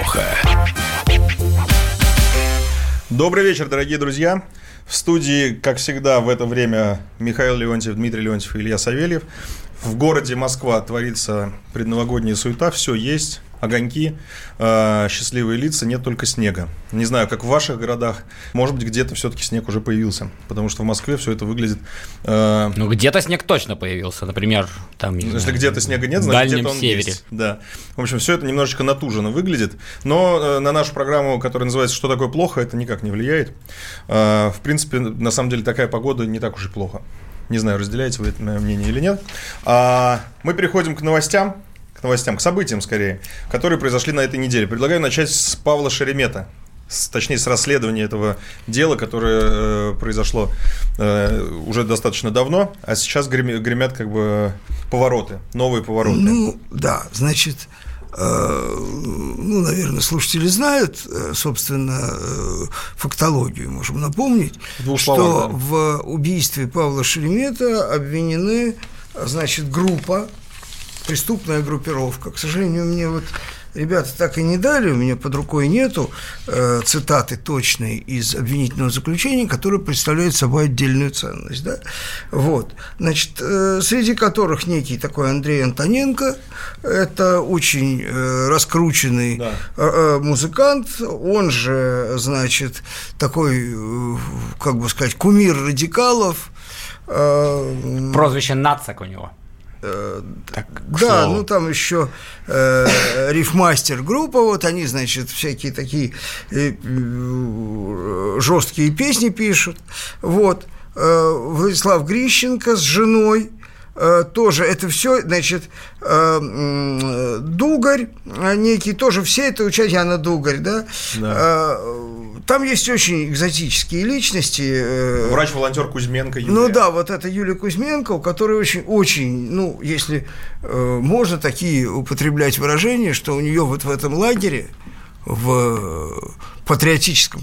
плохо. Добрый вечер, дорогие друзья. В студии, как всегда, в это время Михаил Леонтьев, Дмитрий Леонтьев и Илья Савельев. В городе Москва творится предновогодняя суета, все есть, огоньки, э, счастливые лица, нет только снега. Не знаю, как в ваших городах, может быть, где-то все-таки снег уже появился, потому что в Москве все это выглядит... Э... Ну, где-то снег точно появился, например, там... Если знаю, где-то снега нет, значит, где-то он севере. есть. Да. В общем, все это немножечко натуженно выглядит, но э, на нашу программу, которая называется «Что такое плохо?», это никак не влияет. Э, в принципе, на самом деле, такая погода не так уж и плохо. Не знаю, разделяете вы это мое мнение или нет. А, мы переходим к новостям к новостям, к событиям скорее, которые произошли на этой неделе. Предлагаю начать с Павла Шеремета, с, точнее с расследования этого дела, которое э, произошло э, уже достаточно давно, а сейчас гремят, гремят как бы повороты, новые повороты. Ну да, значит, э, ну, наверное, слушатели знают, э, собственно, э, фактологию, можем напомнить, что словах, да. в убийстве Павла Шеремета обвинены, значит, группа преступная группировка. К сожалению, мне вот ребята так и не дали, у меня под рукой нету э, цитаты точной из обвинительного заключения, которое представляет собой отдельную ценность. Да? Вот. Значит, э, среди которых некий такой Андрей Антоненко, это очень э, раскрученный да. э, э музыкант, он же, значит, такой, э, как бы сказать, кумир радикалов. Э, Прозвище Нацак у него. Э, так, да, слову. ну там еще э, рифмастер группа, вот они, значит, всякие такие э, э, жесткие песни пишут. Вот. Э, Владислав Грищенко с женой э, тоже это все, значит, э, Дугарь некий, тоже все это учат Яна Дугарь, да, да. Там есть очень экзотические личности. Э, Врач-волонтер Кузьменко. Юлия. Ну да, вот это Юлия Кузьменко, у которой очень, очень, ну, если э, можно такие употреблять выражения, что у нее вот в этом лагере в патриотическом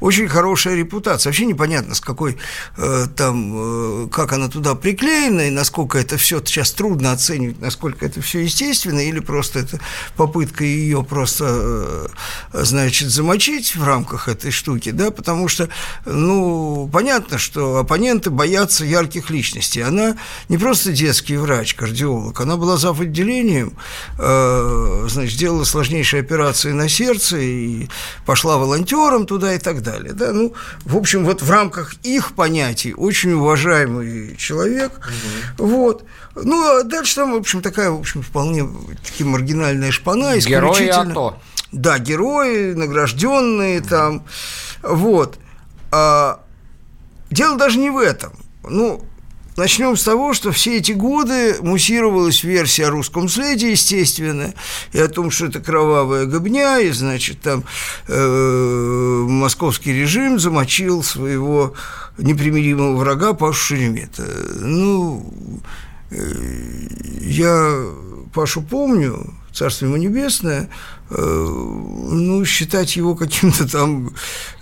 очень хорошая репутация. Вообще непонятно, с какой э, там, э, как она туда приклеена, и насколько это все сейчас трудно оценивать, насколько это все естественно, или просто это попытка ее просто, э, значит, замочить в рамках этой штуки, да, потому что, ну, понятно, что оппоненты боятся ярких личностей. Она не просто детский врач, кардиолог, она была зав. отделением, э, значит, делала сложнейшие операции на сердце и пошла волонтером туда и так далее. Да? Ну, в общем, вот в рамках их понятий очень уважаемый человек. Угу. Вот. Ну, а дальше там, в общем, такая, в общем, вполне таки маргинальная шпана. Герои АТО. Да, герои, награжденные там. Вот. А, дело даже не в этом. Ну, Начнем с того, что все эти годы муссировалась версия о русском следе, естественно, и о том, что это кровавая гобня, и, значит, там э, московский режим замочил своего непримиримого врага Пашу Шеремета. Ну, э, я Пашу помню, Царство ему небесное, э, ну, считать его каким-то там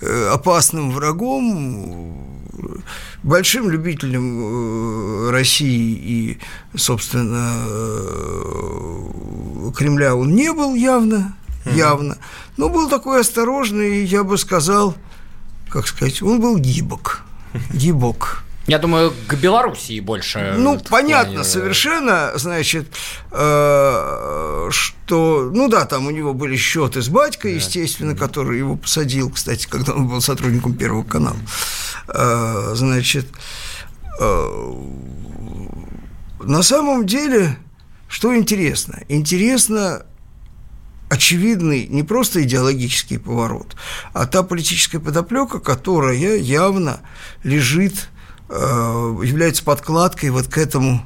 э, опасным врагом большим любителем э, России и, собственно, э, Кремля он не был явно, явно, но был такой осторожный, я бы сказал, как сказать, он был гибок, гибок. Я думаю, к Белоруссии больше. Ну, понятно плане... совершенно, значит, э, что, ну да, там у него были счеты с батькой, да. естественно, который его посадил, кстати, когда он был сотрудником Первого канала. Э, значит, э, на самом деле, что интересно? Интересно очевидный не просто идеологический поворот, а та политическая подоплека, которая явно лежит Э, является подкладкой вот к этому,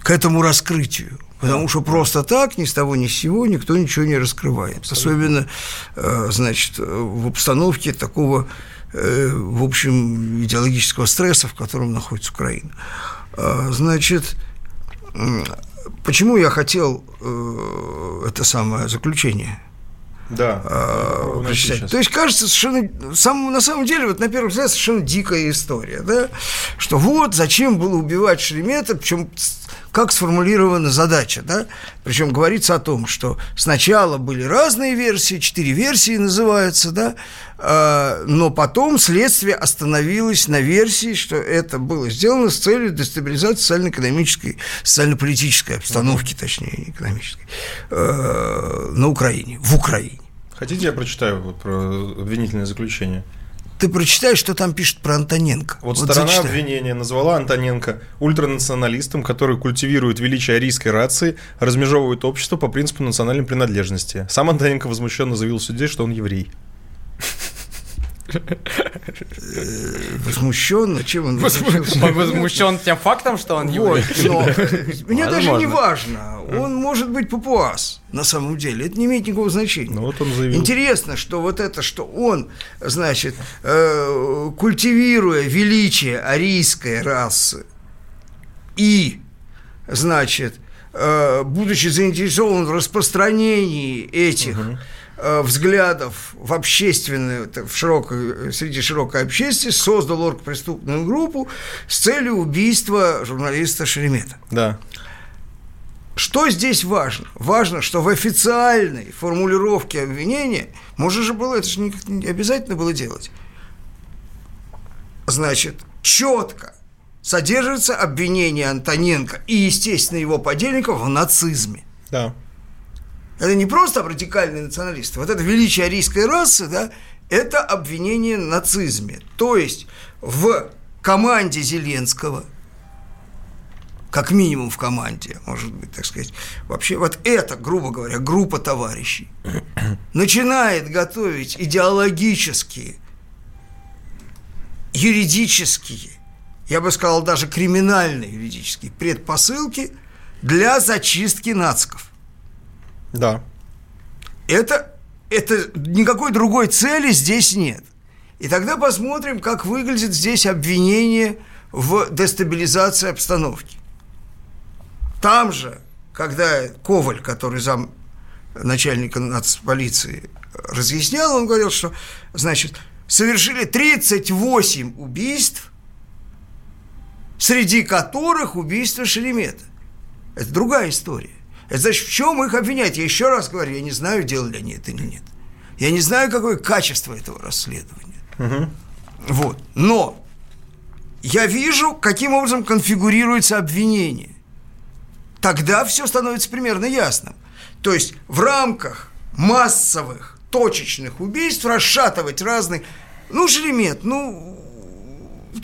к этому раскрытию. Потому что просто так, ни с того ни с сего, никто ничего не раскрывает. Особенно, э, значит, в обстановке такого, э, в общем, идеологического стресса, в котором находится Украина. Значит, почему я хотел это самое заключение да. А, То есть кажется совершенно, сам, на самом деле, вот на первый взгляд совершенно дикая история, да, что вот зачем было убивать Шеремета, причем как сформулирована задача, да? Причем говорится о том, что сначала были разные версии, четыре версии называются, да, а, но потом следствие остановилось на версии, что это было сделано с целью дестабилизации социально-экономической, социально-политической обстановки, точнее, не экономической, э, на Украине, в Украине. Хотите, я прочитаю про обвинительное заключение? Ты прочитаешь, что там пишет про Антоненко. Вот, вот сторона зачитай. обвинения назвала Антоненко ультранационалистом, который культивирует величие арийской рации, размежевывает общество по принципу национальной принадлежности. Сам Антоненко возмущенно заявил в суде, что он еврей. Возмущенно? Чем он возмущен тем фактом, что он еврей? Мне даже не важно. Он может быть папуас на самом деле. Это не имеет никакого значения. Ну, вот он заявил. Интересно, что вот это, что он, значит, э, культивируя величие арийской расы и, значит, э, будучи заинтересован в распространении этих угу взглядов в общественную, в широкой, среди широкой общественности создал оргпреступную группу с целью убийства журналиста Шеремета. Да. Что здесь важно? Важно, что в официальной формулировке обвинения, можно же было, это же не обязательно было делать, значит, четко содержится обвинение Антоненко и, естественно, его подельников в нацизме. Да. Это не просто радикальные националисты. Вот это величие арийской расы, да, это обвинение в нацизме. То есть в команде Зеленского, как минимум в команде, может быть, так сказать, вообще вот эта, грубо говоря, группа товарищей начинает готовить идеологические, юридические, я бы сказал, даже криминальные юридические предпосылки для зачистки нациков. Да. Это, это никакой другой цели здесь нет. И тогда посмотрим, как выглядит здесь обвинение в дестабилизации обстановки. Там же, когда Коваль, который зам начальника нацполиции, разъяснял, он говорил, что, значит, совершили 38 убийств, среди которых убийство Шеремета. Это другая история. Это значит, в чем их обвинять? Я еще раз говорю, я не знаю, делали они это или нет. Я не знаю, какое качество этого расследования. Угу. Вот. Но я вижу, каким образом конфигурируется обвинение. Тогда все становится примерно ясным. То есть в рамках массовых точечных убийств расшатывать разные... Ну, Шеремет, ну,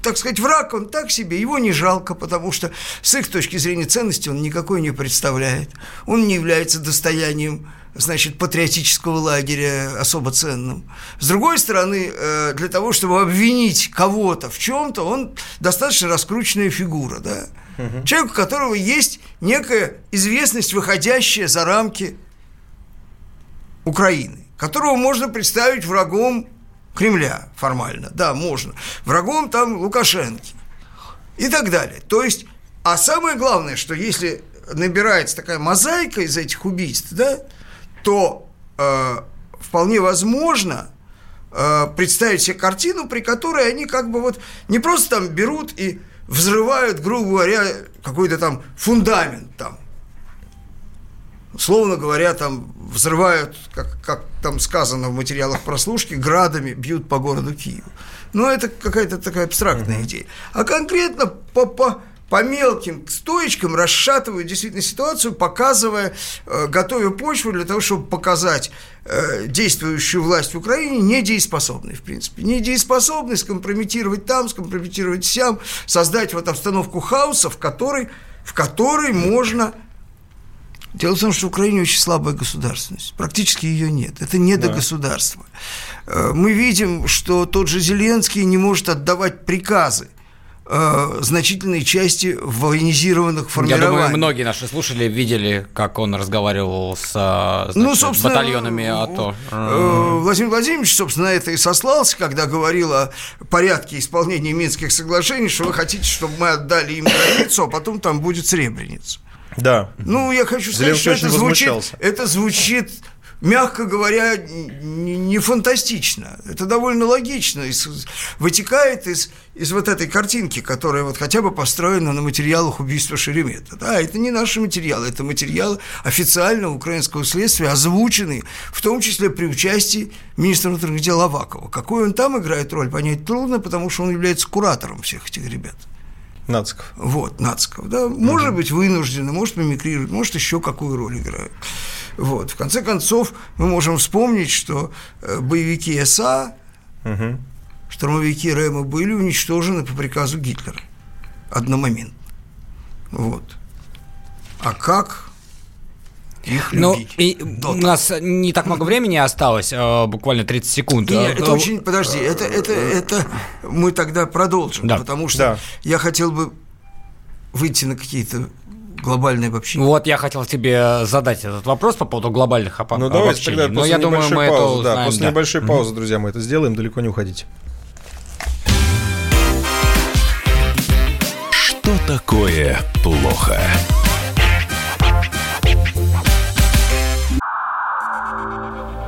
так сказать, враг он так себе, его не жалко, потому что с их точки зрения ценности он никакой не представляет. Он не является достоянием значит, патриотического лагеря особо ценным. С другой стороны, э, для того, чтобы обвинить кого-то в чем-то, он достаточно раскрученная фигура, да? Угу. Человек, у которого есть некая известность, выходящая за рамки Украины, которого можно представить врагом Кремля формально, да, можно. Врагом там Лукашенко и так далее. То есть, а самое главное, что если набирается такая мозаика из этих убийств, да, то э, вполне возможно э, представить себе картину, при которой они как бы вот не просто там берут и взрывают, грубо говоря, какой-то там фундамент там, словно говоря, там взрывают, как, как там сказано в материалах прослушки, градами бьют по городу Киеву. Но это какая-то такая абстрактная uh-huh. идея. А конкретно по, по, по мелким стоечкам расшатывают действительно ситуацию, показывая, э, готовя почву для того, чтобы показать э, действующую власть в Украине недееспособной, в принципе. Недееспособной, скомпрометировать там, скомпрометировать сям, создать вот обстановку хаоса, в которой, в которой можно Дело в том, что в Украине очень слабая государственность. Практически ее нет. Это не до государства. Э, мы видим, что тот же Зеленский не может отдавать приказы э, значительной части военизированных формирований. Я думаю, многие наши слушатели видели, как он разговаривал с э, ну, значит, ну, батальонами АТО. Владимир Владимирович, собственно, на это и сослался, когда говорил о порядке исполнения Минских соглашений, что вы хотите, чтобы мы отдали им границу, а потом там будет Сребреница. Да. Ну, я хочу сказать, что это звучит, это звучит мягко говоря, не фантастично. Это довольно логично. Вытекает из, из вот этой картинки, которая вот хотя бы построена на материалах убийства Шеремета. Да, это не наши материалы, это материалы официального украинского следствия, озвученные, в том числе при участии министра внутренних дел Авакова. Какую он там играет роль, понять трудно, потому что он является куратором всех этих ребят. Нациков. Вот, Нациков, да. Может угу. быть, вынуждены, может, мимикрирует, может, еще какую роль играют. Вот. В конце концов, мы можем вспомнить, что э, боевики СА, угу. штурмовики Рэма были уничтожены по приказу Гитлера одномоментно. Вот. А как их ну, и у нас не так много времени осталось, э, буквально 30 секунд. Нет, это очень, подожди, это, это, это мы тогда продолжим, да. потому что да. я хотел бы выйти на какие-то глобальное обобщение. Вот я хотел тебе задать этот вопрос по поводу глобальных оп- ну, давайте Тогда Но я думаю, мы паузы, это да, После да. небольшой mm-hmm. паузы, друзья, мы это сделаем, далеко не уходите. Что такое плохо?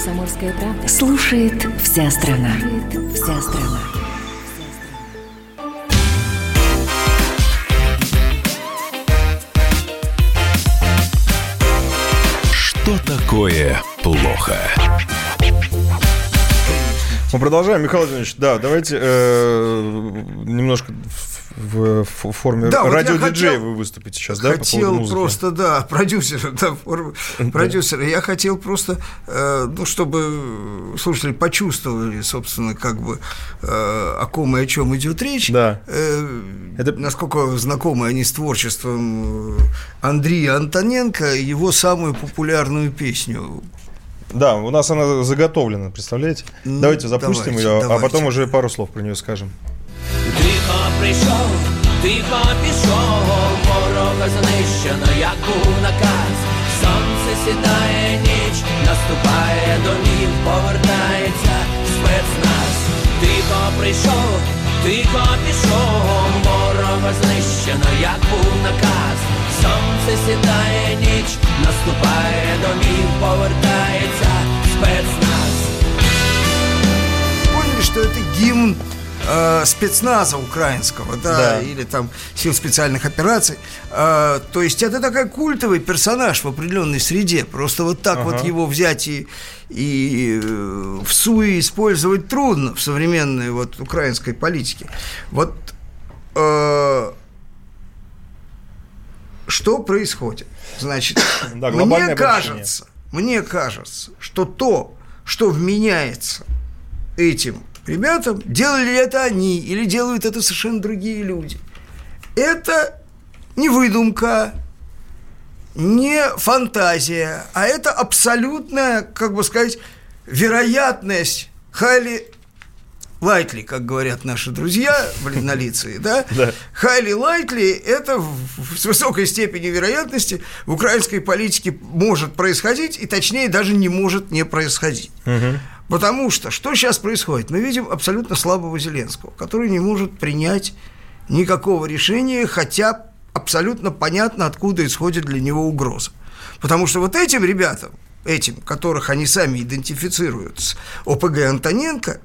«Комсомольская правда». Слушает вся страна. Слушает вся страна. Что такое плохо? Мы продолжаем, Михаил Владимирович. Да, давайте э, немножко в, форме да, радиодиджея вот вы выступите сейчас, да? Хотел по просто, да, продюсера, да, форме продюсера. Я хотел просто, э, ну, чтобы слушатели почувствовали, собственно, как бы э, о ком и о чем идет речь. Да. Э, Это... Насколько знакомы они с творчеством Андрея Антоненко, его самую популярную песню да, у нас она заготовлена, представляете? Ну, давайте запустим давайте, ее, давайте. а потом уже пару слов про нее скажем. Тихо прийшов, тихо пішов, ворога знищено, як був наказ. Сонце сідає ніч, наступає домів, повертається спецназ. Тихо прийшов, тихо пішов, ворога знищено, як був наказ. Сонце сідає ніч, наступає домів, повертається спецназ. Поняли, что это гимн э, спецназа украинского, да, да, или там сил специальных операций. Э, то есть это такой культовый персонаж в определенной среде. Просто вот так ага. вот его взять и, и э, в суе использовать трудно в современной вот украинской политике. Вот э, что происходит? Значит, да, мне кажется, мне кажется, что то, что вменяется этим ребятам, делали это они или делают это совершенно другие люди. Это не выдумка, не фантазия, а это абсолютная, как бы сказать, вероятность highly likely, как говорят наши друзья, бледнолицые, да? да. Highly likely – это с высокой степенью вероятности в украинской политике может происходить, и точнее даже не может не происходить. Угу. Потому что что сейчас происходит? Мы видим абсолютно слабого Зеленского, который не может принять никакого решения, хотя абсолютно понятно, откуда исходит для него угроза. Потому что вот этим ребятам, этим, которых они сами идентифицируют с ОПГ Антоненко,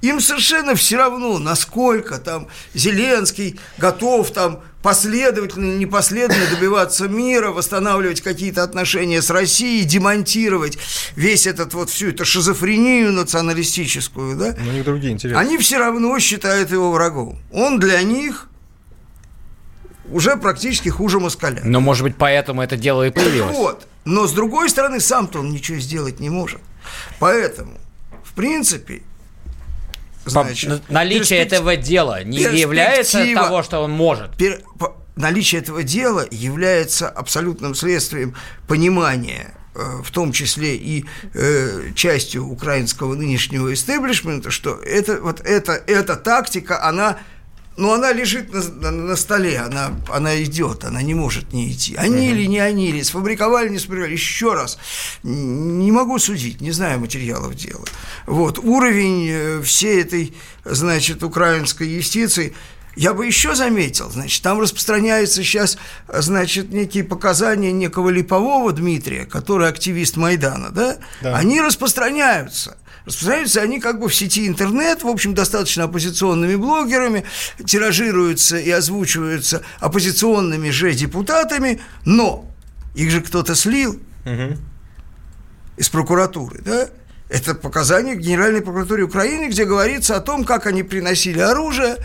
им совершенно все равно, насколько там Зеленский готов там последовательно непоследовательно добиваться мира, восстанавливать какие-то отношения с Россией, демонтировать весь этот вот всю эту шизофрению националистическую, да? Ну, них другие интересы. Они все равно считают его врагом. Он для них уже практически хуже москаля. Но, может быть, поэтому это дело и появилось. Вот. Но, с другой стороны, сам-то он ничего сделать не может. Поэтому, в принципе, Значит, наличие перспект... этого дела не является того, что он может. Пер... Наличие этого дела является абсолютным следствием понимания э, в том числе и э, частью украинского нынешнего истеблишмента, что это, вот это, эта тактика, она но она лежит на, на, на столе, она, она идет, она не может не идти. Они или не они, или сфабриковали, не сфабриковали. Еще раз, не могу судить, не знаю материалов дела. Вот, уровень э, всей этой, значит, украинской юстиции – я бы еще заметил, значит, там распространяются сейчас, значит, некие показания некого Липового Дмитрия, который активист Майдана, да? да. Они распространяются. Распространяются они как бы в сети интернет, в общем, достаточно оппозиционными блогерами, тиражируются и озвучиваются оппозиционными же депутатами, но их же кто-то слил угу. из прокуратуры, да? Это показания Генеральной прокуратуре Украины, где говорится о том, как они приносили оружие,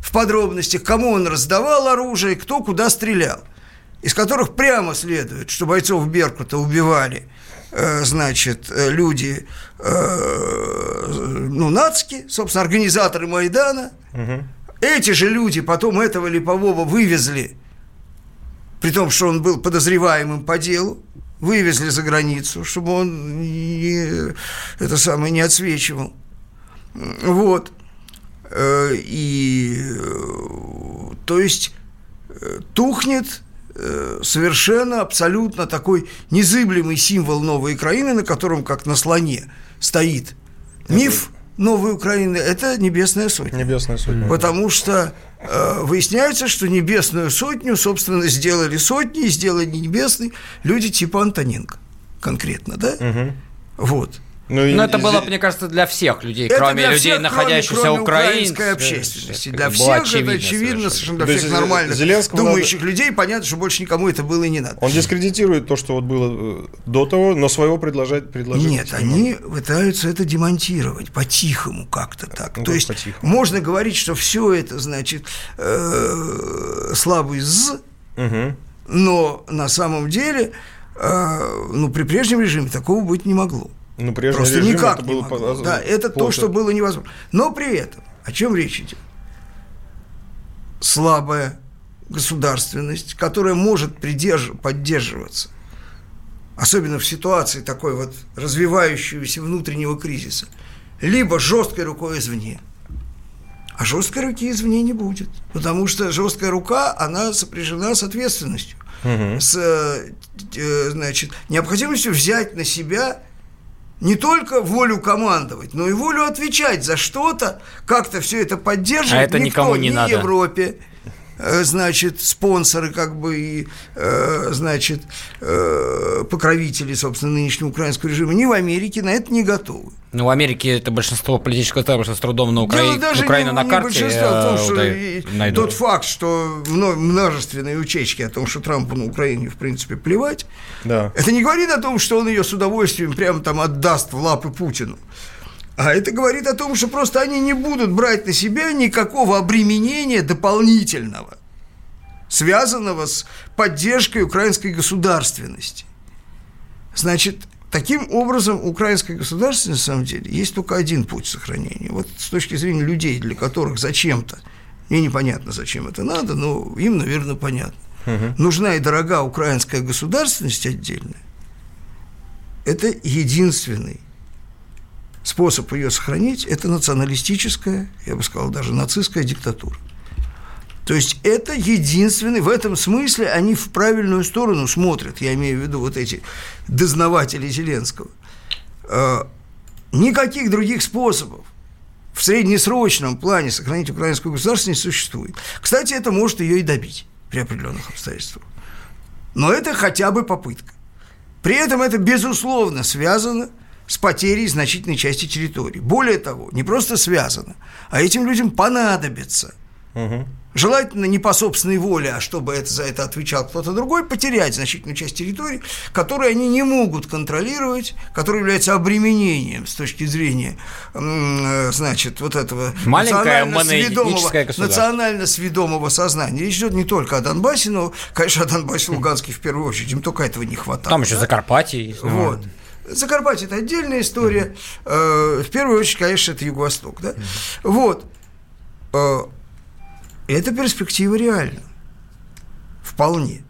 в подробностях, кому он раздавал оружие, кто куда стрелял, из которых прямо следует, что бойцов Беркута убивали э, значит, э, люди, ну, нацки, собственно, организаторы Майдана. Эти же люди потом этого Липового вывезли, при том, что он был подозреваемым по делу, вывезли за границу, чтобы он не, это самое не отсвечивал. Вот. Э, и, э, то есть, э, тухнет совершенно, абсолютно такой незыблемый символ новой Украины, на котором, как на слоне, стоит миф новой Украины, это Небесная Сотня. Небесная Сотня. Потому что э, выясняется, что Небесную Сотню, собственно, сделали сотни, сделали небесный люди типа Антоненко конкретно, да? Угу. Вот. Ну, Но это было, мне кажется, для всех людей, это кроме людей, всех, находящихся кроме, кроме украинской общественности. Для всех очевидно, это очевидно, совершенно, для всех нормальных, думающих надо... людей, понятно, что больше никому это было и не надо. Он дискредитирует то, что вот было э, до того, но своего предложить предложить. Нет, они пытаются это демонтировать по-тихому как-то так. Ну, то есть по-тихому. можно говорить, что все это, значит, э, слабый з, угу. но на самом деле, э, ну, при прежнем режиме такого быть не могло. Ну, Просто режим никак это было не могло. По... Да, это плохо. то, что было невозможно. Но при этом, о чем речь идет? Слабая государственность, которая может придерж... поддерживаться, особенно в ситуации такой вот развивающегося внутреннего кризиса, либо жесткой рукой извне, а жесткой руки извне не будет, потому что жесткая рука, она сопряжена с ответственностью, угу. с э, значит, необходимостью взять на себя не только волю командовать, но и волю отвечать за что-то, как-то все это поддерживать. А это Никто, никому не ни надо. Европе, значит, спонсоры, как бы, и, э, значит, э, покровители, собственно, нынешнего украинского режима, ни в Америке на это не готовы. Ну, в Америке это большинство политического табора с трудом на Украине, даже Украина не, на карте. Не в том, что да, тот факт, что множественные утечки о том, что Трампу на Украине, в принципе, плевать, да. это не говорит о том, что он ее с удовольствием прямо там отдаст в лапы Путину. А это говорит о том, что просто они не будут брать на себя никакого обременения дополнительного, связанного с поддержкой украинской государственности. Значит, Таким образом, украинское государство, на самом деле, есть только один путь сохранения. Вот с точки зрения людей, для которых зачем-то, мне непонятно, зачем это надо, но им, наверное, понятно. Угу. Нужна и дорога украинская государственность отдельная. Это единственный способ ее сохранить – это националистическая, я бы сказал, даже нацистская диктатура. То есть это единственный, в этом смысле они в правильную сторону смотрят, я имею в виду вот эти дознаватели Зеленского. А, никаких других способов в среднесрочном плане сохранить украинскую государство не существует. Кстати, это может ее и добить при определенных обстоятельствах. Но это хотя бы попытка. При этом это, безусловно, связано с потерей значительной части территории. Более того, не просто связано, а этим людям понадобится угу желательно не по собственной воле, а чтобы это, за это отвечал кто-то другой, потерять значительную часть территории, которую они не могут контролировать, которая является обременением с точки зрения, э, значит, вот этого национально сведомого, национально сведомого сознания. Речь идет не только о Донбассе, но, конечно, о Донбассе Луганске в первую очередь, им только этого не хватает. Там еще да? Закарпатье. Вот. Закарпатье – это отдельная история. Uh-huh. В первую очередь, конечно, это Юго-Восток. Да? Вот. Эта перспектива реальна. Вполне.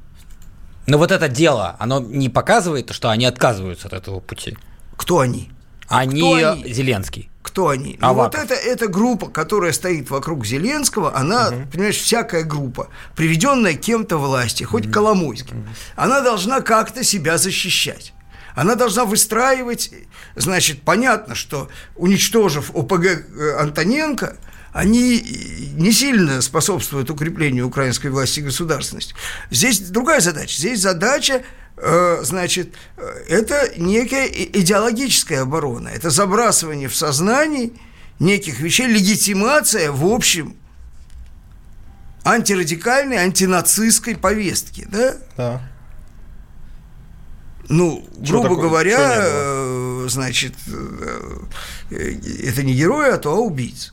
Но вот это дело, оно не показывает, что они отказываются от этого пути. Кто они? Они, Кто они? Зеленский. Кто они? Ну, вот это, эта группа, которая стоит вокруг Зеленского, она, угу. понимаешь, всякая группа, приведенная кем-то власти, хоть угу. Коломойским, угу. она должна как-то себя защищать. Она должна выстраивать, значит, понятно, что уничтожив ОПГ э, Антоненко, они не сильно способствуют укреплению украинской власти и государственности. Здесь другая задача. Здесь задача э, значит, э, это некая идеологическая оборона, это забрасывание в сознание неких вещей, легитимация в общем антирадикальной, антинацистской повестки, да? Да. Ну, Что грубо такое? говоря, э, значит, это не герой, а то а.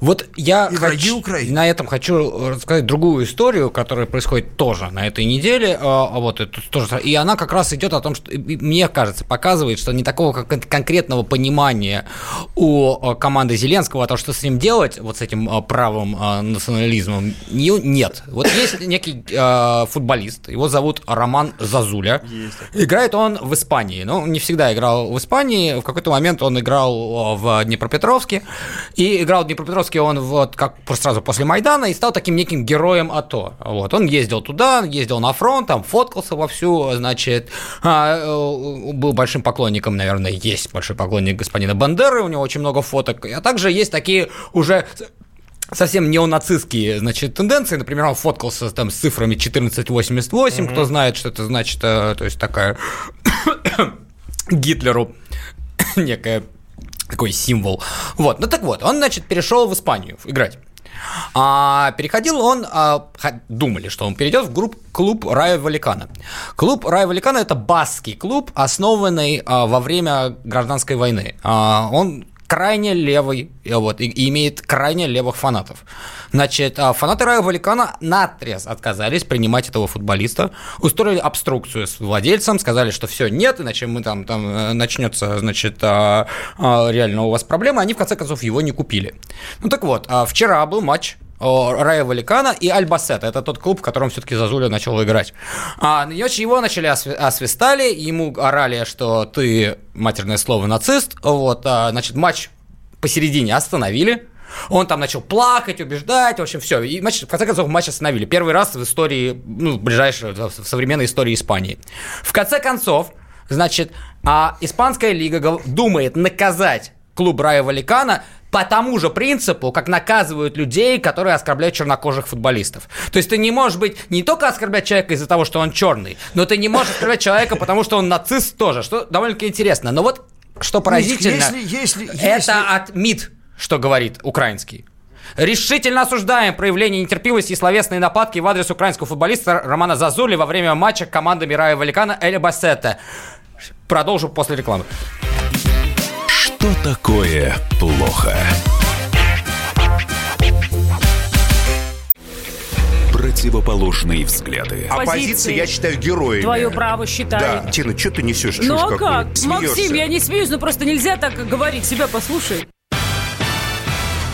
Вот я и хочу, на этом хочу рассказать другую историю, которая происходит тоже на этой неделе. А, а вот это тоже, и она как раз идет о том, что мне кажется, показывает, что не такого как конкретного понимания у а, команды Зеленского о том, что с ним делать, вот с этим правым национализмом, нет. Вот есть некий футболист, его зовут Роман Зазуля. Есть. Играет он в Испании. Ну, не всегда играл в Испании. В какой-то момент он играл в Днепропетровске. И играл в Днепропетровске он вот как сразу после Майдана и стал таким неким героем АТО. Вот. Он ездил туда, ездил на фронт, там фоткался вовсю, значит, а, э, был большим поклонником, наверное, есть большой поклонник господина Бандеры, у него очень много фоток, а также есть такие уже совсем неонацистские, значит, тенденции. Например, он фоткался там с цифрами 1488, mm-hmm. кто знает, что это значит, э, то есть такая Гитлеру некая такой символ. Вот, ну так вот, он, значит, перешел в Испанию играть. А переходил он, а, думали, что он перейдет в групп, клуб Рая Валикана. Клуб Рая Валикана – это баскский клуб, основанный а, во время гражданской войны. А, он крайне левый, вот, и, и имеет крайне левых фанатов. Значит, а, фанаты Рая Валикана наотрез отказались принимать этого футболиста, устроили обструкцию с владельцем, сказали, что все, нет, иначе мы там, там э, начнется, значит, а, а, реально у вас проблемы, они в конце концов его не купили. Ну так вот, вчера был матч Рая Валикана и Альбасета. Это тот клуб, в котором все-таки Зазуля начал играть. А, его начали освистали, ему орали, что ты, матерное слово, нацист. Вот, а, значит, матч посередине остановили. Он там начал плакать, убеждать, в общем, все. И матч, в конце концов, матч остановили. Первый раз в истории, ну, ближайшей, в современной истории Испании. В конце концов, значит, а Испанская лига думает наказать клуб Рая Валикана по тому же принципу, как наказывают людей, которые оскорбляют чернокожих футболистов. То есть ты не можешь быть не только оскорблять человека из-за того, что он черный, но ты не можешь оскорблять человека, потому что он нацист тоже, что довольно-таки интересно. Но вот что поразительно, если, если, если... это от МИД, что говорит украинский. Решительно осуждаем проявление нетерпимости и словесные нападки в адрес украинского футболиста Романа Зазули во время матча команды Мирая Валикана Эля Бассета. Продолжу после рекламы. Что такое плохо? Противоположные взгляды. Оппозиция, я считаю, героями. Твое право считаю. Да, Тина, что ты несешь? Ну а как? Смеешься? Максим, я не смеюсь, но просто нельзя так говорить. Себя послушай.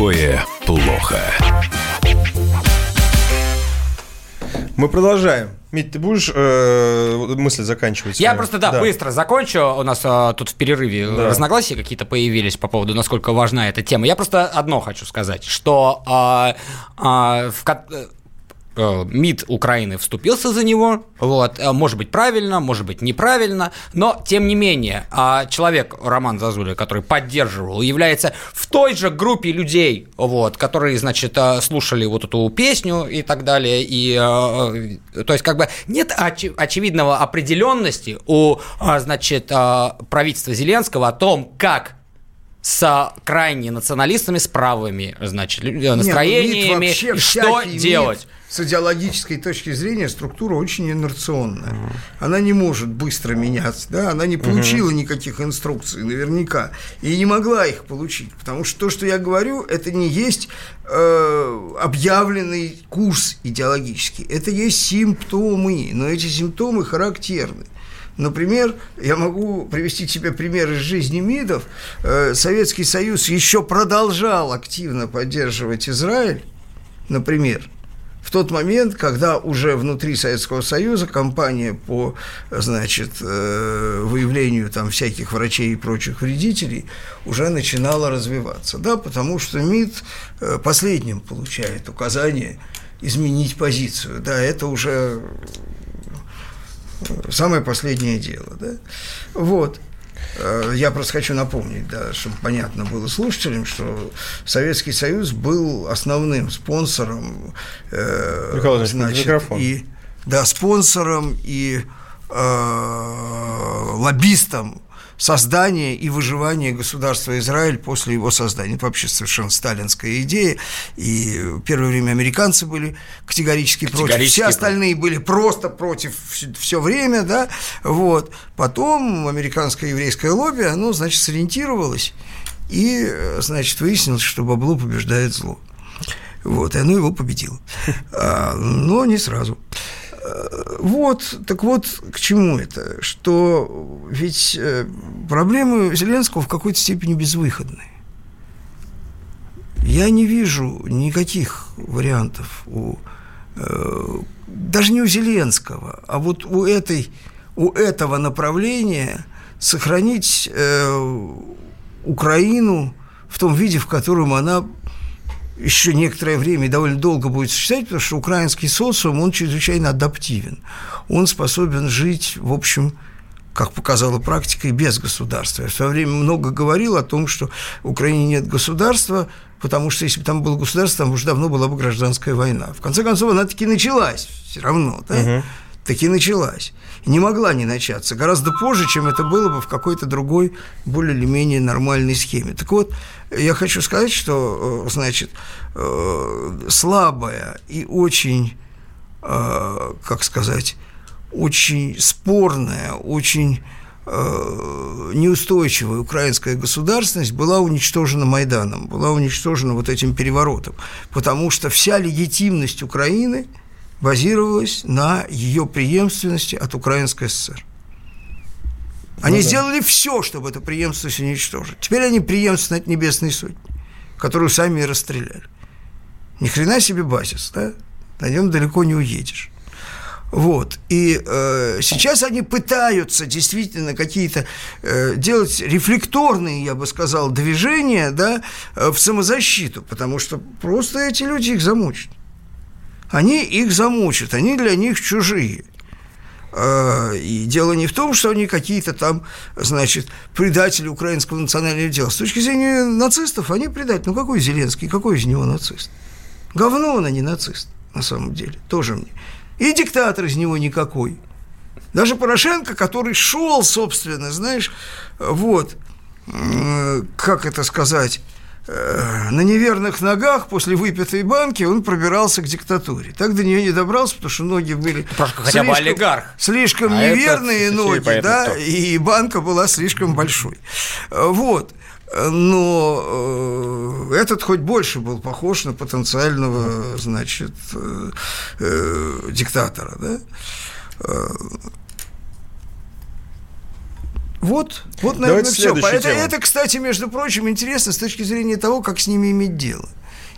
Такое плохо? Мы продолжаем. Мить, ты будешь э, мысли заканчивать? Я просто, да, да, быстро закончу. У нас э, тут в перерыве да. разногласия какие-то появились по поводу, насколько важна эта тема. Я просто одно хочу сказать, что э, э, в, МИД Украины вступился за него, вот, э, может быть правильно, может быть неправильно, но тем не менее а человек Роман Зазуля, который поддерживал, является в той же группе людей, вот, которые, значит, э, слушали вот эту песню и так далее, и, то есть, как бы нет оч- очевидного определенности у, значит, правительства Зеленского о том, как с крайне националистами, с правыми, значит, ну, настроениями, Нет, что делать? С идеологической точки зрения структура очень инерционная. Она не может быстро меняться, да, она не получила никаких инструкций наверняка и не могла их получить, потому что то, что я говорю, это не есть э, объявленный курс идеологический, это есть симптомы, но эти симптомы характерны. Например, я могу привести тебе пример из жизни МИДов. Э, Советский Союз еще продолжал активно поддерживать Израиль, например, в тот момент, когда уже внутри Советского Союза компания по, значит, э, выявлению там всяких врачей и прочих вредителей уже начинала развиваться, да, потому что МИД э, последним получает указание изменить позицию, да, это уже самое последнее дело, да, вот. Э, я просто хочу напомнить, да, чтобы понятно было слушателям, что Советский Союз был основным спонсором, э, значит, и да, спонсором и э, лоббистом создания и выживания государства Израиль после его создания. Это вообще совершенно сталинская идея. И в первое время американцы были категорически, категорически против, все остальные были просто против все время, да, вот. Потом американское еврейское лобби, оно, значит, сориентировалось и, значит, выяснилось, что бабло побеждает зло. Вот, и оно его победило. А, но не сразу. Вот, так вот, к чему это? Что ведь э, проблемы Зеленского в какой-то степени безвыходны. Я не вижу никаких вариантов у э, даже не у Зеленского, а вот у этой у этого направления сохранить э, Украину в том виде, в котором она еще некоторое время и довольно долго будет существовать, потому что украинский социум, он чрезвычайно адаптивен. Он способен жить, в общем, как показала практика, и без государства. Я в свое время много говорил о том, что в Украине нет государства, потому что если бы там было государство, там уже давно была бы гражданская война. В конце концов, она таки началась все равно, да? Угу. Таки началась. Не могла не начаться. Гораздо позже, чем это было бы в какой-то другой, более или менее нормальной схеме. Так вот, я хочу сказать, что, э, значит, э, слабая и очень, э, как сказать, очень спорная, очень неустойчивая украинская государственность была уничтожена Майданом, была уничтожена вот этим переворотом, потому что вся легитимность Украины базировалась на ее преемственности от Украинской ССР. Они ну, да. сделали все, чтобы эту преемственность уничтожить. Теперь они преемственны от Небесной Сотни, которую сами и расстреляли. Ни хрена себе базис, да? На нем далеко не уедешь. Вот. И э, сейчас они пытаются действительно какие-то э, делать рефлекторные, я бы сказал, движения да, э, в самозащиту, потому что просто эти люди их замучат. Они их замучат, они для них чужие. А, и дело не в том, что они какие-то там, значит, предатели украинского национального дела. С точки зрения нацистов, они предатели. Ну, какой Зеленский, какой из него нацист? Говно он, а не нацист, на самом деле, тоже мне. И диктатор из него никакой. Даже Порошенко, который шел, собственно, знаешь, вот, как это сказать, на неверных ногах после выпитой банки он пробирался к диктатуре. Так до нее не добрался, потому что ноги были Просто хотя бы олигарх. слишком а неверные ноги, да, кто? и банка была слишком большой. Э, вот. Но э, этот хоть больше был похож на потенциального, значит, э, э, диктатора, да. Вот, вот, наверное, все. Это, это, кстати, между прочим, интересно с точки зрения того, как с ними иметь дело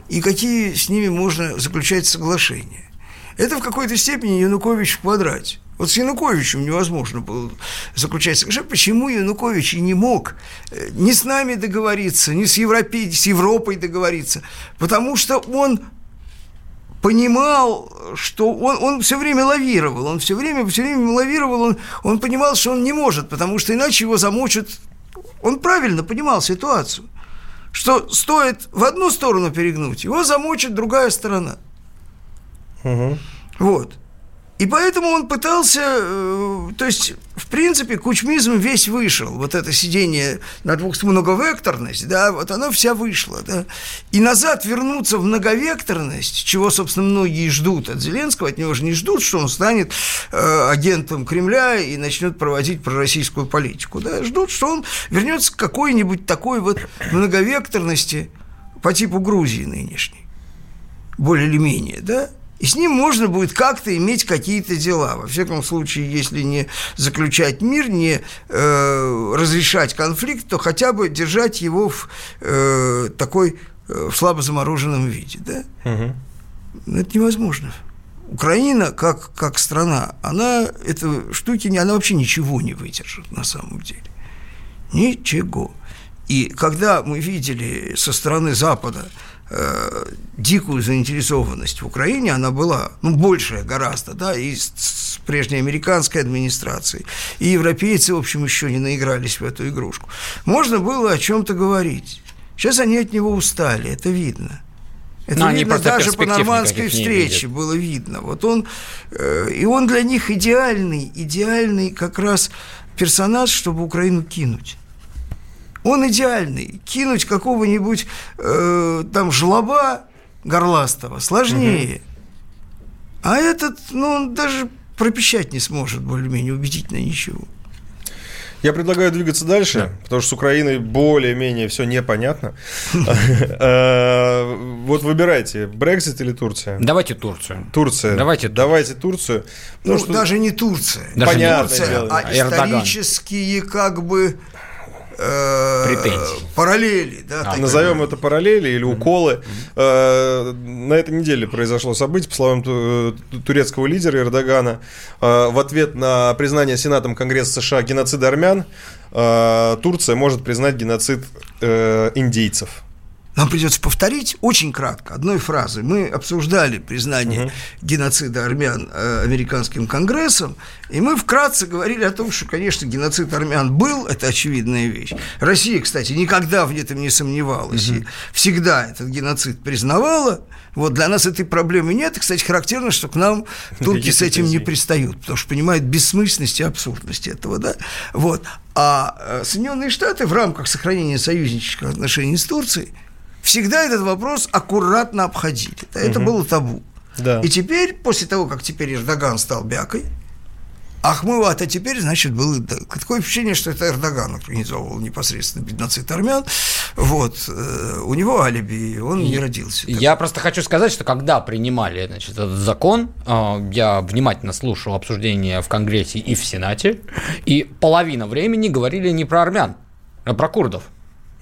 и какие с ними можно заключать соглашения. Это в какой-то степени Янукович в квадрате. Вот с Януковичем невозможно было заключать соглашение. Почему Янукович и не мог э, ни с нами договориться, ни с, Европей, с Европой договориться? Потому что он понимал, что он, он все время лавировал, он все время, все время лавировал, он, он понимал, что он не может, потому что иначе его замочат. Он правильно понимал ситуацию, что стоит в одну сторону перегнуть, его замочит другая сторона. Угу. Вот. И поэтому он пытался, э, то есть, в принципе, кучмизм весь вышел. Вот это сидение на двух многовекторность, да, вот оно вся вышло, да. И назад вернуться в многовекторность, чего, собственно, многие ждут от Зеленского, от него же не ждут, что он станет э, агентом Кремля и начнет проводить пророссийскую политику, да. Ждут, что он вернется к какой-нибудь такой вот многовекторности по типу Грузии нынешней, более или менее, да и с ним можно будет как-то иметь какие-то дела. Во всяком случае, если не заключать мир, не э, разрешать конфликт, то хотя бы держать его в э, такой э, в слабо замороженном виде. Да? Угу. Это невозможно. Украина, как, как страна, она, это штуки, она вообще ничего не выдержит на самом деле. Ничего. И когда мы видели со стороны Запада э, дикую заинтересованность в Украине, она была, ну, большая гораздо, да, и с, прежней американской администрацией, и европейцы, в общем, еще не наигрались в эту игрушку. Можно было о чем-то говорить. Сейчас они от него устали, это видно. Это Но видно даже по нормандской встрече было видно. Вот он, э, и он для них идеальный, идеальный как раз персонаж, чтобы Украину кинуть. Он идеальный. Кинуть какого-нибудь э, там жлоба горластого сложнее. Угу. А этот, ну, он даже пропищать не сможет более-менее убедительно ничего. Я предлагаю двигаться дальше, да. потому что с Украиной более-менее все непонятно. Э, вот выбирайте, Брексит или Турция? Давайте Турцию. Турция. Давайте, Давайте Турцию. Ну, даже не Турция. Понятно. а исторические как бы претензий. Параллели, да. А, назовем это параллели или уколы. Э, на этой неделе произошло событие, по словам турецкого лидера Эрдогана, э, в ответ на признание Сенатом Конгресса США геноцида армян, э, Турция может признать геноцид э, индейцев. Нам придется повторить очень кратко, одной фразой. Мы обсуждали признание угу. геноцида армян э, американским конгрессом, и мы вкратце говорили о том, что, конечно, геноцид армян был, это очевидная вещь. Россия, кстати, никогда в этом не сомневалась, угу. и всегда этот геноцид признавала. Вот для нас этой проблемы нет. И, кстати, характерно, что к нам турки с этим не пристают, потому что понимают бессмысленность и абсурдность этого, да. Вот. А э, Соединенные Штаты в рамках сохранения союзнических отношений с Турцией всегда этот вопрос аккуратно обходили. Это угу. было табу. Да. И теперь, после того, как теперь Эрдоган стал бякой, Ахмыват, а теперь, значит, было такое впечатление, что это Эрдоган организовывал непосредственно геноцид армян. Вот. Э, у него алиби, он не родился. Я просто хочу сказать, что когда принимали значит, этот закон, э, я внимательно слушал обсуждение в Конгрессе и в Сенате, и половина времени говорили не про армян, а про курдов.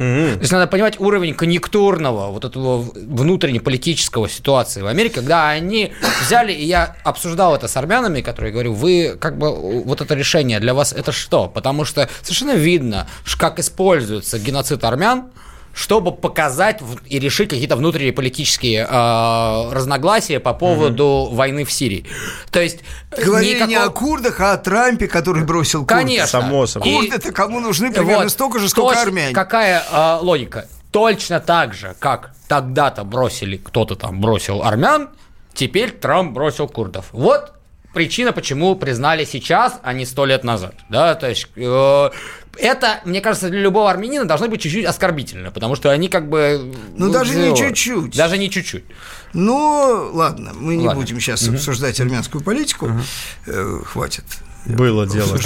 Mm-hmm. То есть надо понимать уровень конъюнктурного, вот этого внутреннеполитического ситуации в Америке, когда они взяли, и я обсуждал это с армянами, которые говорю, вы как бы вот это решение для вас это что? Потому что совершенно видно, как используется геноцид армян, чтобы показать и решить какие-то внутренние политические э, разногласия по поводу угу. войны в Сирии. То есть говорили никакого... не о курдах, а о Трампе, который бросил курд. Конечно. Само собой. Курды-то кому нужны примерно вот. столько же, сколько Точ... армяне. Какая э, логика? Точно так же, как тогда-то бросили, кто-то там бросил армян, теперь Трамп бросил курдов. Вот причина, почему признали сейчас, а не сто лет назад. Да, то есть э, это, мне кажется, для любого армянина должно быть чуть-чуть оскорбительно, потому что они как бы... Ну, ну даже не чуть-чуть. Даже не чуть-чуть. Ну, ладно, мы не ладно. будем сейчас угу. обсуждать армянскую политику. Угу. Э, хватит. Было дело.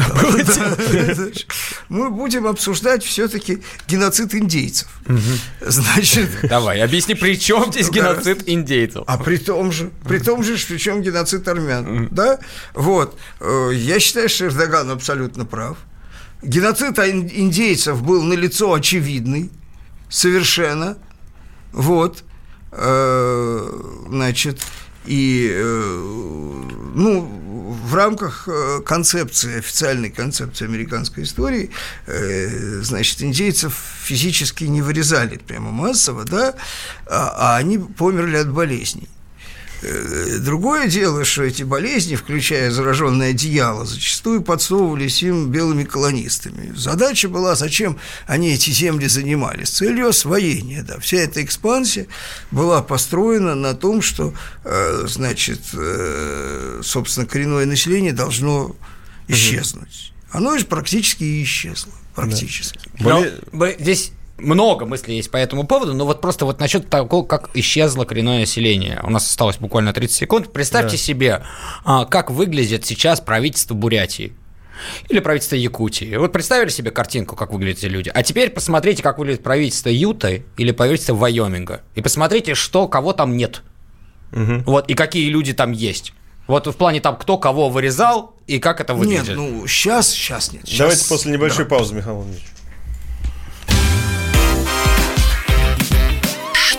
Мы будем обсуждать все-таки геноцид индейцев. Значит. Давай, объясни, при чем здесь геноцид индейцев? А при том же, при том же, при чем геноцид армян. Да? Вот. Э, я считаю, что Эрдоган абсолютно прав. Геноцид индейцев был налицо очевидный, совершенно. Вот. Э, значит, И, э, ну, в рамках э, концепции, официальной концепции американской истории, значит, индейцев физически не вырезали прямо массово, да, а, а они померли от болезней. Э, другое дело, что эти болезни, включая зараженное одеяло, зачастую подсовывались им белыми колонистами. Задача была, зачем они эти земли занимали? С целью освоения, да. Вся эта экспансия была построена на том, что, э, значит, э, собственно, коренное население должно исчезнуть. Оно же практически и исчезло. Практически. Но здесь много мыслей есть по этому поводу, но вот просто вот насчет того, как исчезло коренное население. У нас осталось буквально 30 секунд. Представьте да. себе, а, как выглядит сейчас правительство Бурятии. Или правительство Якутии. Вот представили себе картинку, как выглядят эти люди. А теперь посмотрите, как выглядит правительство Юты или правительство Вайоминга. И посмотрите, что, кого там нет. Угу. Вот, и какие люди там есть. Вот в плане там, кто кого вырезал и как это выглядит. Нет, ну сейчас, сейчас нет. Сейчас... Давайте после небольшой да. паузы, Михаил Иванович.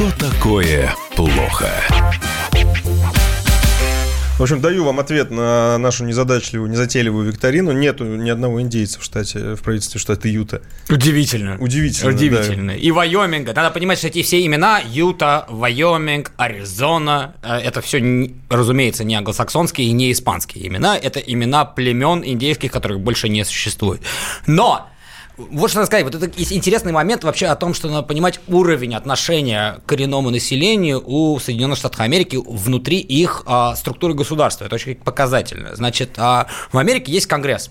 Что такое плохо? В общем, даю вам ответ на нашу незадачливую, незатейливую викторину. Нету ни одного индейца в штате, в правительстве штата Юта. Удивительно. Удивительно, Удивительно. Да. И Вайоминга. Надо понимать, что эти все имена Юта, Вайоминг, Аризона, э, это все, разумеется, не англосаксонские и не испанские имена. Это имена племен индейских, которых больше не существует. Но вот что надо сказать, вот это интересный момент вообще о том, что надо понимать уровень отношения к коренному населению у Соединенных Штатов Америки внутри их а, структуры государства. Это очень показательно. Значит, а, в Америке есть Конгресс.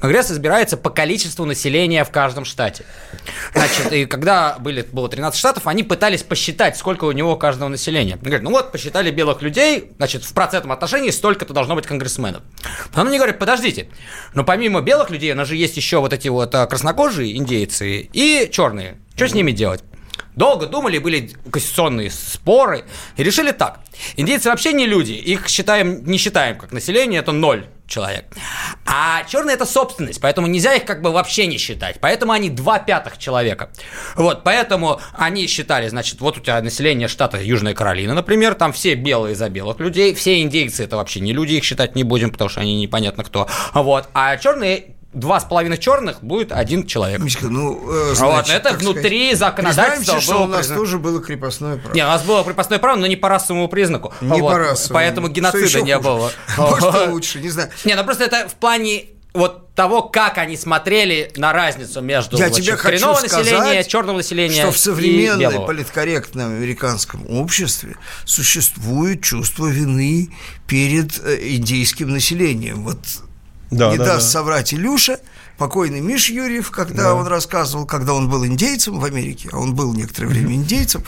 Конгресс избирается по количеству населения в каждом штате. Значит, и когда были, было 13 штатов, они пытались посчитать, сколько у него каждого населения. Они говорят, ну вот, посчитали белых людей, значит, в процентном отношении столько-то должно быть конгрессменов. Потом они говорят, подождите, но помимо белых людей, у нас же есть еще вот эти вот а, краснокожие индейцы и черные. Что с ними делать? Долго думали, были конституционные споры, и решили так. Индейцы вообще не люди, их считаем, не считаем как население, это ноль человек. А черные это собственность, поэтому нельзя их как бы вообще не считать. Поэтому они два пятых человека. Вот, поэтому они считали, значит, вот у тебя население штата Южная Каролина, например, там все белые за белых людей, все индейцы это вообще не люди, их считать не будем, потому что они непонятно кто. Вот, а черные два с половиной черных будет один человек. Мишка, ну, э, значит, вот, это внутри сказать, законодательства что у нас признано. тоже было крепостное право. Не, у нас было крепостное право, но не по расовому признаку. Не вот, по расовому. Поэтому геноцида не было. Может, лучше, не знаю. Не, ну просто это в плане вот того, как они смотрели на разницу между Я тебе хочу населения, черного населения что в современном политкорректном американском обществе существует чувство вины перед э, индейским населением. Вот да, не да, даст да. соврать Илюша, покойный Миш Юрьев, когда да. он рассказывал, когда он был индейцем в Америке, а он был некоторое время индейцем.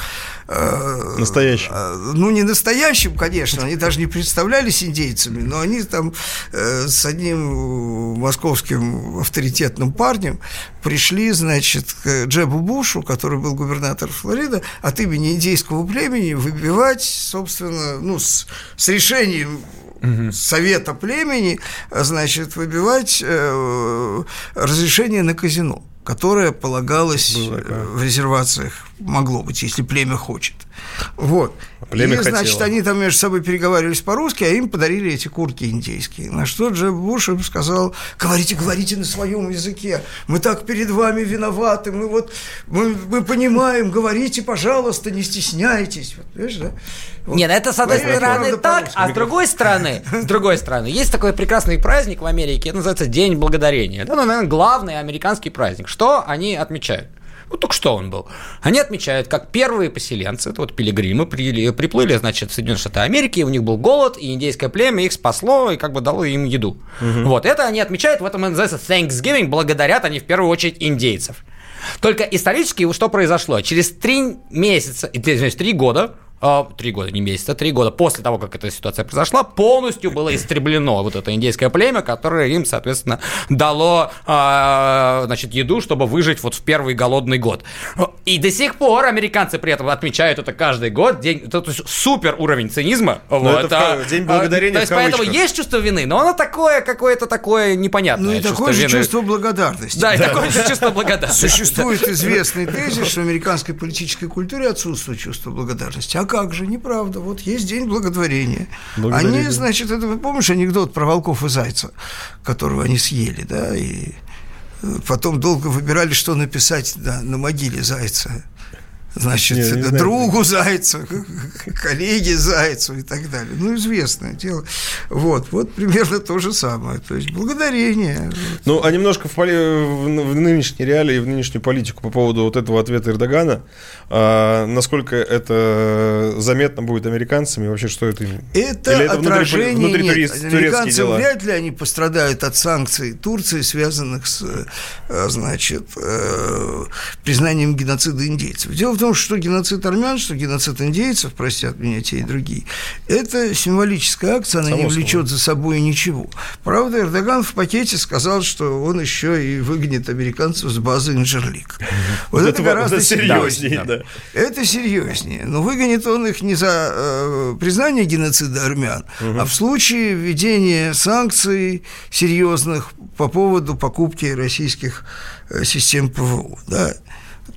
Э, настоящим. Э, ну, не настоящим, конечно, они даже не представлялись индейцами, но они там э, с одним московским авторитетным парнем пришли, значит, к Джебу Бушу, который был губернатор Флориды, от имени индейского племени выбивать, собственно, ну, с, с решением угу. совета племени, значит, выбивать э, разрешение на казино, которое полагалось Было, да. в резервациях, могло быть, если племя хочет. Вот. Племя и, хотело. значит, они там между собой переговаривались по-русски, а им подарили эти куртки индейские. На что Джеб Буш им сказал, говорите, говорите на своем языке, мы так перед вами виноваты, мы вот, мы, мы понимаем, говорите, пожалуйста, не стесняйтесь. Вот, видишь, да? Вот. Нет, это с одной стороны так, а с другой стороны, с другой стороны, есть такой прекрасный праздник в Америке, это называется День Благодарения. Это, наверное, главный американский праздник. Что они отмечают? Ну, только что он был. Они отмечают, как первые поселенцы, это вот пилигримы, приплыли, значит, в Соединенные Штаты Америки, у них был голод, и индейское племя их спасло и как бы дало им еду. Угу. Вот, это они отмечают, в этом называется Thanksgiving, благодарят они в первую очередь индейцев. Только исторически что произошло? Через три месяца, извиняюсь, три года три года, не месяца, три года после того, как эта ситуация произошла, полностью было истреблено вот это индейское племя, которое им, соответственно, дало значит, еду, чтобы выжить вот в первый голодный год. И до сих пор американцы при этом отмечают это каждый год. День, это, то есть супер уровень цинизма. Но вот, это а, день благодарения То есть поэтому есть чувство вины, но оно такое какое-то такое непонятное. Ну и чувство такое же вины. чувство благодарности. Да, и такое же чувство благодарности. Существует известный тезис, что в американской политической культуре отсутствует чувство благодарности. А как же, неправда. Вот есть день благодарения. Они, значит, это, помнишь анекдот про волков и зайца, которого они съели, да, и потом долго выбирали, что написать да, на могиле зайца значит, не, не другу Зайцу, коллеге Зайцу и так далее. Ну, известное дело. Вот, вот примерно то же самое. То есть благодарение. Ну, а немножко в, поли... в нынешней реалии, в нынешнюю политику по поводу вот этого ответа Эрдогана, а, насколько это заметно будет американцами, вообще что это? Это, Или это отражение, внутри, внутри нет, американцы дела? вряд ли они пострадают от санкций Турции, связанных с, э, значит, э, признанием геноцида индейцев. Дело в том, что геноцид армян, что геноцид индейцев, простят меня те и другие, это символическая акция, она Само не влечет слово. за собой ничего. Правда, Эрдоган в пакете сказал, что он еще и выгонит американцев с базы Инжерлик. Вот, вот это, гораздо это серьезнее. Да. Это серьезнее. Но выгонит он их не за э, признание геноцида армян, угу. а в случае введения санкций серьезных по поводу покупки российских э, систем ПВО. Да?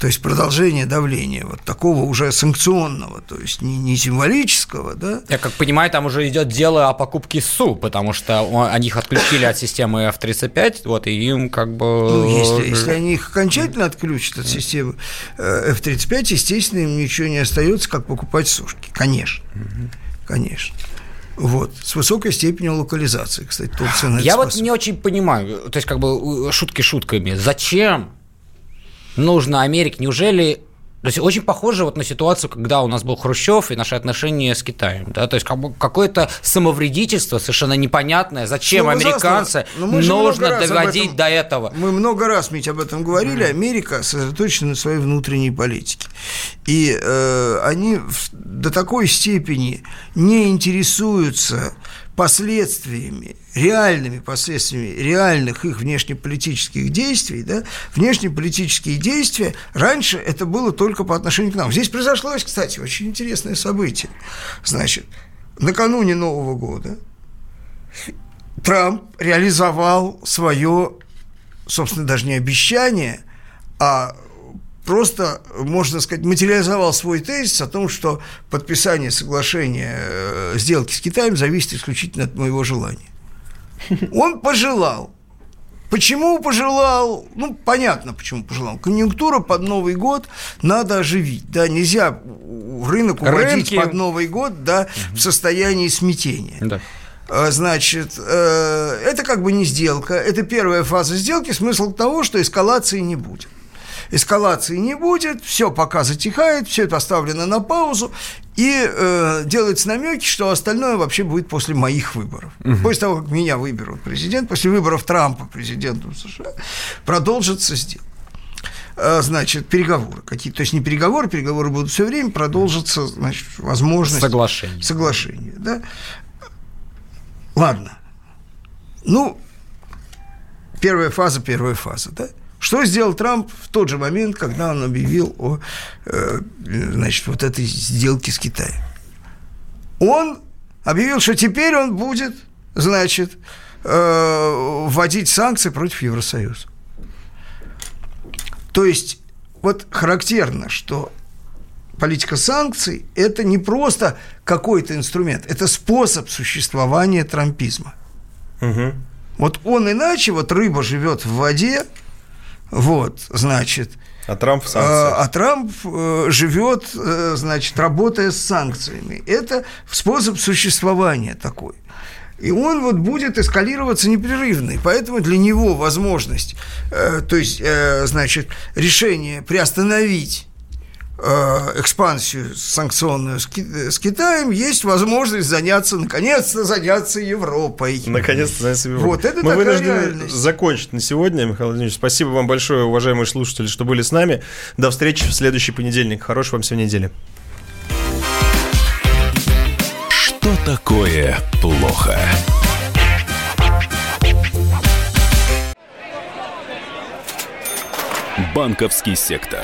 То есть продолжение давления, вот такого уже санкционного, то есть не, не символического, да. Я как понимаю, там уже идет дело о покупке СУ, потому что они их отключили от системы F-35, вот, и им как бы... Ну, если, если они их окончательно отключат от системы э, F-35, естественно, им ничего не остается, как покупать сушки, конечно, конечно. Вот, с высокой степенью локализации, кстати, Турция на Я вот не очень понимаю, то есть, как бы, шутки шутками, зачем нужно Америке? Неужели то есть очень похоже вот на ситуацию, когда у нас был Хрущев и наши отношения с Китаем. Да? То есть как какое-то самовредительство совершенно непонятное. Зачем ну, американцы нужно доводить этом, до этого? Мы много раз, ведь об этом говорили. Америка сосредоточена на своей внутренней политике. И э, они до такой степени не интересуются последствиями, реальными последствиями реальных их внешнеполитических действий, да, внешнеполитические действия, раньше это было только по отношению к нам. Здесь произошло, кстати, очень интересное событие. Значит, накануне Нового года Трамп реализовал свое, собственно, даже не обещание, а просто, можно сказать, материализовал свой тезис о том, что подписание соглашения э, сделки с Китаем зависит исключительно от моего желания. Он пожелал. Почему пожелал? Ну, понятно, почему пожелал. Конъюнктура под Новый год надо оживить. Да, нельзя рынок уводить Рынки. под Новый год да, в состоянии смятения. Да. А, значит, э, это как бы не сделка, это первая фаза сделки, смысл того, что эскалации не будет эскалации не будет, все пока затихает, все это оставлено на паузу, и э, делается намеки, что остальное вообще будет после моих выборов. Угу. После того, как меня выберут президент, после выборов Трампа президентом США, продолжится сделка э, значит, переговоры какие-то, то есть не переговоры, переговоры будут все время, продолжится, значит, возможность... Соглашение. Соглашение, да. Ладно. Ну, первая фаза, первая фаза, да. Что сделал Трамп в тот же момент, когда он объявил о э, значит, вот этой сделке с Китаем? Он объявил, что теперь он будет, значит, э, вводить санкции против Евросоюза. То есть, вот характерно, что политика санкций – это не просто какой-то инструмент, это способ существования трампизма. Угу. Вот он иначе, вот рыба живет в воде, вот, значит. А Трамп в а, а Трамп э, живет, э, значит, работая с санкциями. Это способ существования такой. И он вот будет эскалироваться непрерывно. И поэтому для него возможность, э, то есть, значит, решение приостановить Э, экспансию санкционную с, с Китаем, есть возможность заняться, наконец-то заняться Европой. Наконец-то заняться Европой. Вот это Мы вынуждены реальность. закончить на сегодня, Михаил Владимирович. Спасибо вам большое, уважаемые слушатели, что были с нами. До встречи в следующий понедельник. Хорошей вам всей недели. Что такое плохо? Банковский сектор.